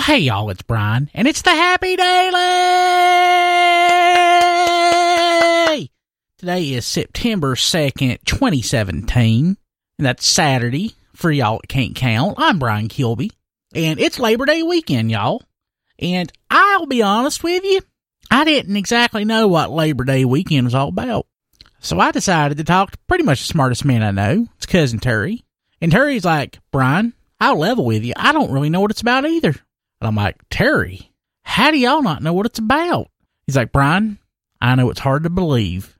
Well, hey, y'all, it's Brian, and it's the Happy Daily! Today is September 2nd, 2017, and that's Saturday for y'all that can't count. I'm Brian Kilby, and it's Labor Day weekend, y'all. And I'll be honest with you, I didn't exactly know what Labor Day weekend was all about. So I decided to talk to pretty much the smartest man I know. It's cousin Terry. And Terry's like, Brian, I'll level with you. I don't really know what it's about either. And I'm like, Terry, how do y'all not know what it's about? He's like, Brian, I know it's hard to believe,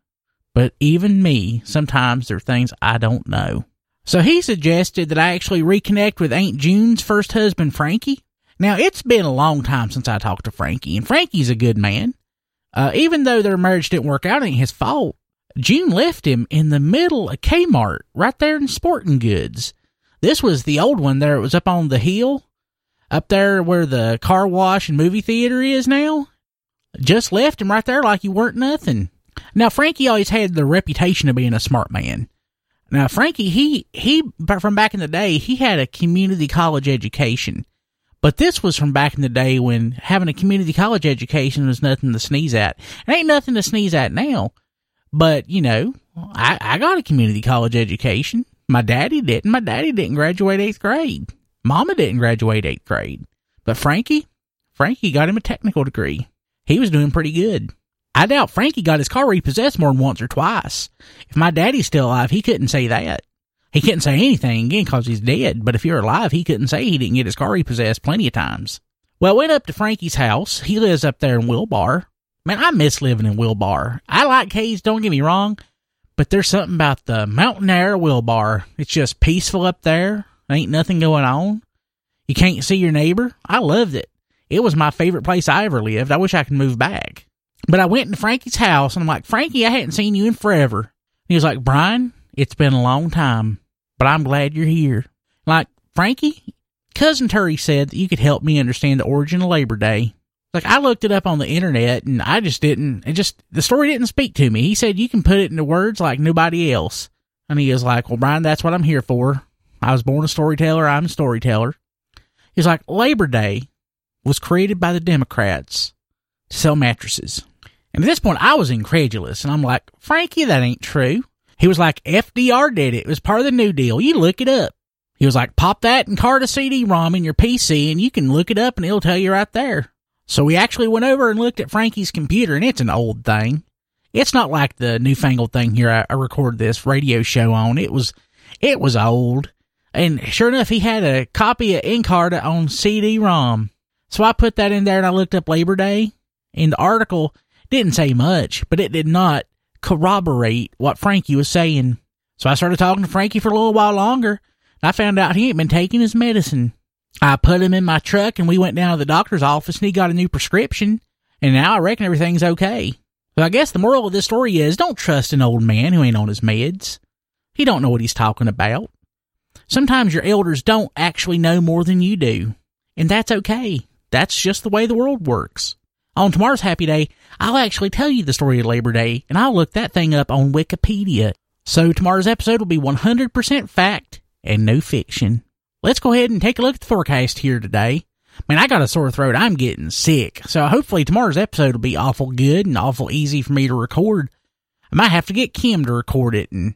but even me, sometimes there are things I don't know. So he suggested that I actually reconnect with Aunt June's first husband, Frankie. Now, it's been a long time since I talked to Frankie, and Frankie's a good man. Uh, even though their marriage didn't work out, it ain't his fault. June left him in the middle of Kmart, right there in Sporting Goods. This was the old one there. It was up on the hill, up there where the car wash and movie theater is now. Just left him right there like he weren't nothing. Now, Frankie always had the reputation of being a smart man. Now, Frankie, he, he, from back in the day, he had a community college education. But this was from back in the day when having a community college education was nothing to sneeze at. It ain't nothing to sneeze at now. But, you know, I, I got a community college education. My daddy didn't. My daddy didn't graduate eighth grade. Mama didn't graduate eighth grade. But Frankie, Frankie got him a technical degree. He was doing pretty good. I doubt Frankie got his car repossessed more than once or twice. If my daddy's still alive, he couldn't say that. He couldn't say anything again because he's dead, but if you're alive, he couldn't say he didn't get his car repossessed plenty of times. Well, went up to Frankie's house. He lives up there in Wilbar. Man, I miss living in Wilbar. I like Hays, don't get me wrong, but there's something about the mountain air Wilbar. It's just peaceful up there. Ain't nothing going on. You can't see your neighbor. I loved it. It was my favorite place I ever lived. I wish I could move back. But I went into Frankie's house and I'm like, Frankie, I hadn't seen you in forever. He was like, Brian, it's been a long time, but I'm glad you're here. Like, Frankie, Cousin Terry said that you could help me understand the origin of Labor Day. Like, I looked it up on the internet and I just didn't, it just, the story didn't speak to me. He said you can put it into words like nobody else. And he was like, well, Brian, that's what I'm here for. I was born a storyteller. I'm a storyteller. He's like, Labor Day was created by the Democrats to sell mattresses. And at this point, I was incredulous. And I'm like, Frankie, that ain't true. He was like, FDR did it. It was part of the New Deal. You look it up. He was like, pop that and card a CD-ROM in your PC and you can look it up and it'll tell you right there. So we actually went over and looked at Frankie's computer and it's an old thing. It's not like the newfangled thing here I, I recorded this radio show on. It was, it was old. And sure enough, he had a copy of Encarta on CD-ROM. So I put that in there and I looked up Labor Day and the article didn't say much, but it did not corroborate what Frankie was saying. So I started talking to Frankie for a little while longer. And I found out he ain't been taking his medicine. I put him in my truck and we went down to the doctor's office and he got a new prescription. And now I reckon everything's okay. But I guess the moral of this story is don't trust an old man who ain't on his meds. He don't know what he's talking about. Sometimes your elders don't actually know more than you do. And that's okay. That's just the way the world works. On tomorrow's Happy Day, I'll actually tell you the story of Labor Day, and I'll look that thing up on Wikipedia. So tomorrow's episode will be 100% fact and no fiction. Let's go ahead and take a look at the forecast here today. Man, I got a sore throat. I'm getting sick. So hopefully tomorrow's episode will be awful good and awful easy for me to record. I might have to get Kim to record it and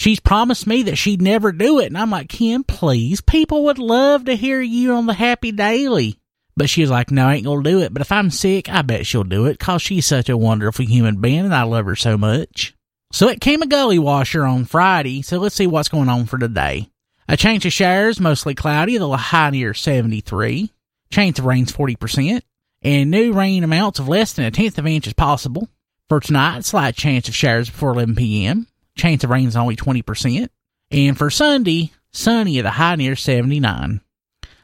she's promised me that she'd never do it. And I'm like, Kim, please, people would love to hear you on the Happy Daily. But she's like, no, I ain't gonna do it. But if I'm sick, I bet she'll do it cause she's such a wonderful human being and I love her so much. So it came a gully washer on Friday. So let's see what's going on for today. A change of showers, mostly cloudy, the high near 73. Chance of rain's 40%. And new rain amounts of less than a tenth of an inch is possible. For tonight, slight chance of showers before 11 p.m. Chance of rain is only 20%. And for Sunday, sunny at a high near 79.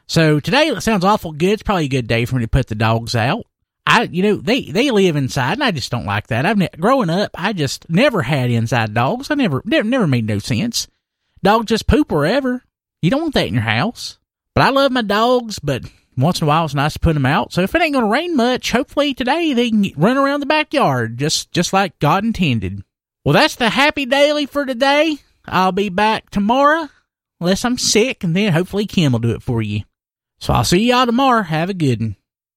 So today it sounds awful good. It's probably a good day for me to put the dogs out. I, you know, they, they live inside and I just don't like that. I've ne- growing up, I just never had inside dogs. I never, never, never made no sense. Dogs just poop wherever. You don't want that in your house. But I love my dogs, but once in a while it's nice to put them out. So if it ain't going to rain much, hopefully today they can run around the backyard just, just like God intended. Well, that's the happy daily for today. I'll be back tomorrow unless I'm sick and then hopefully Kim will do it for you. So I'll see y'all tomorrow. Have a good one.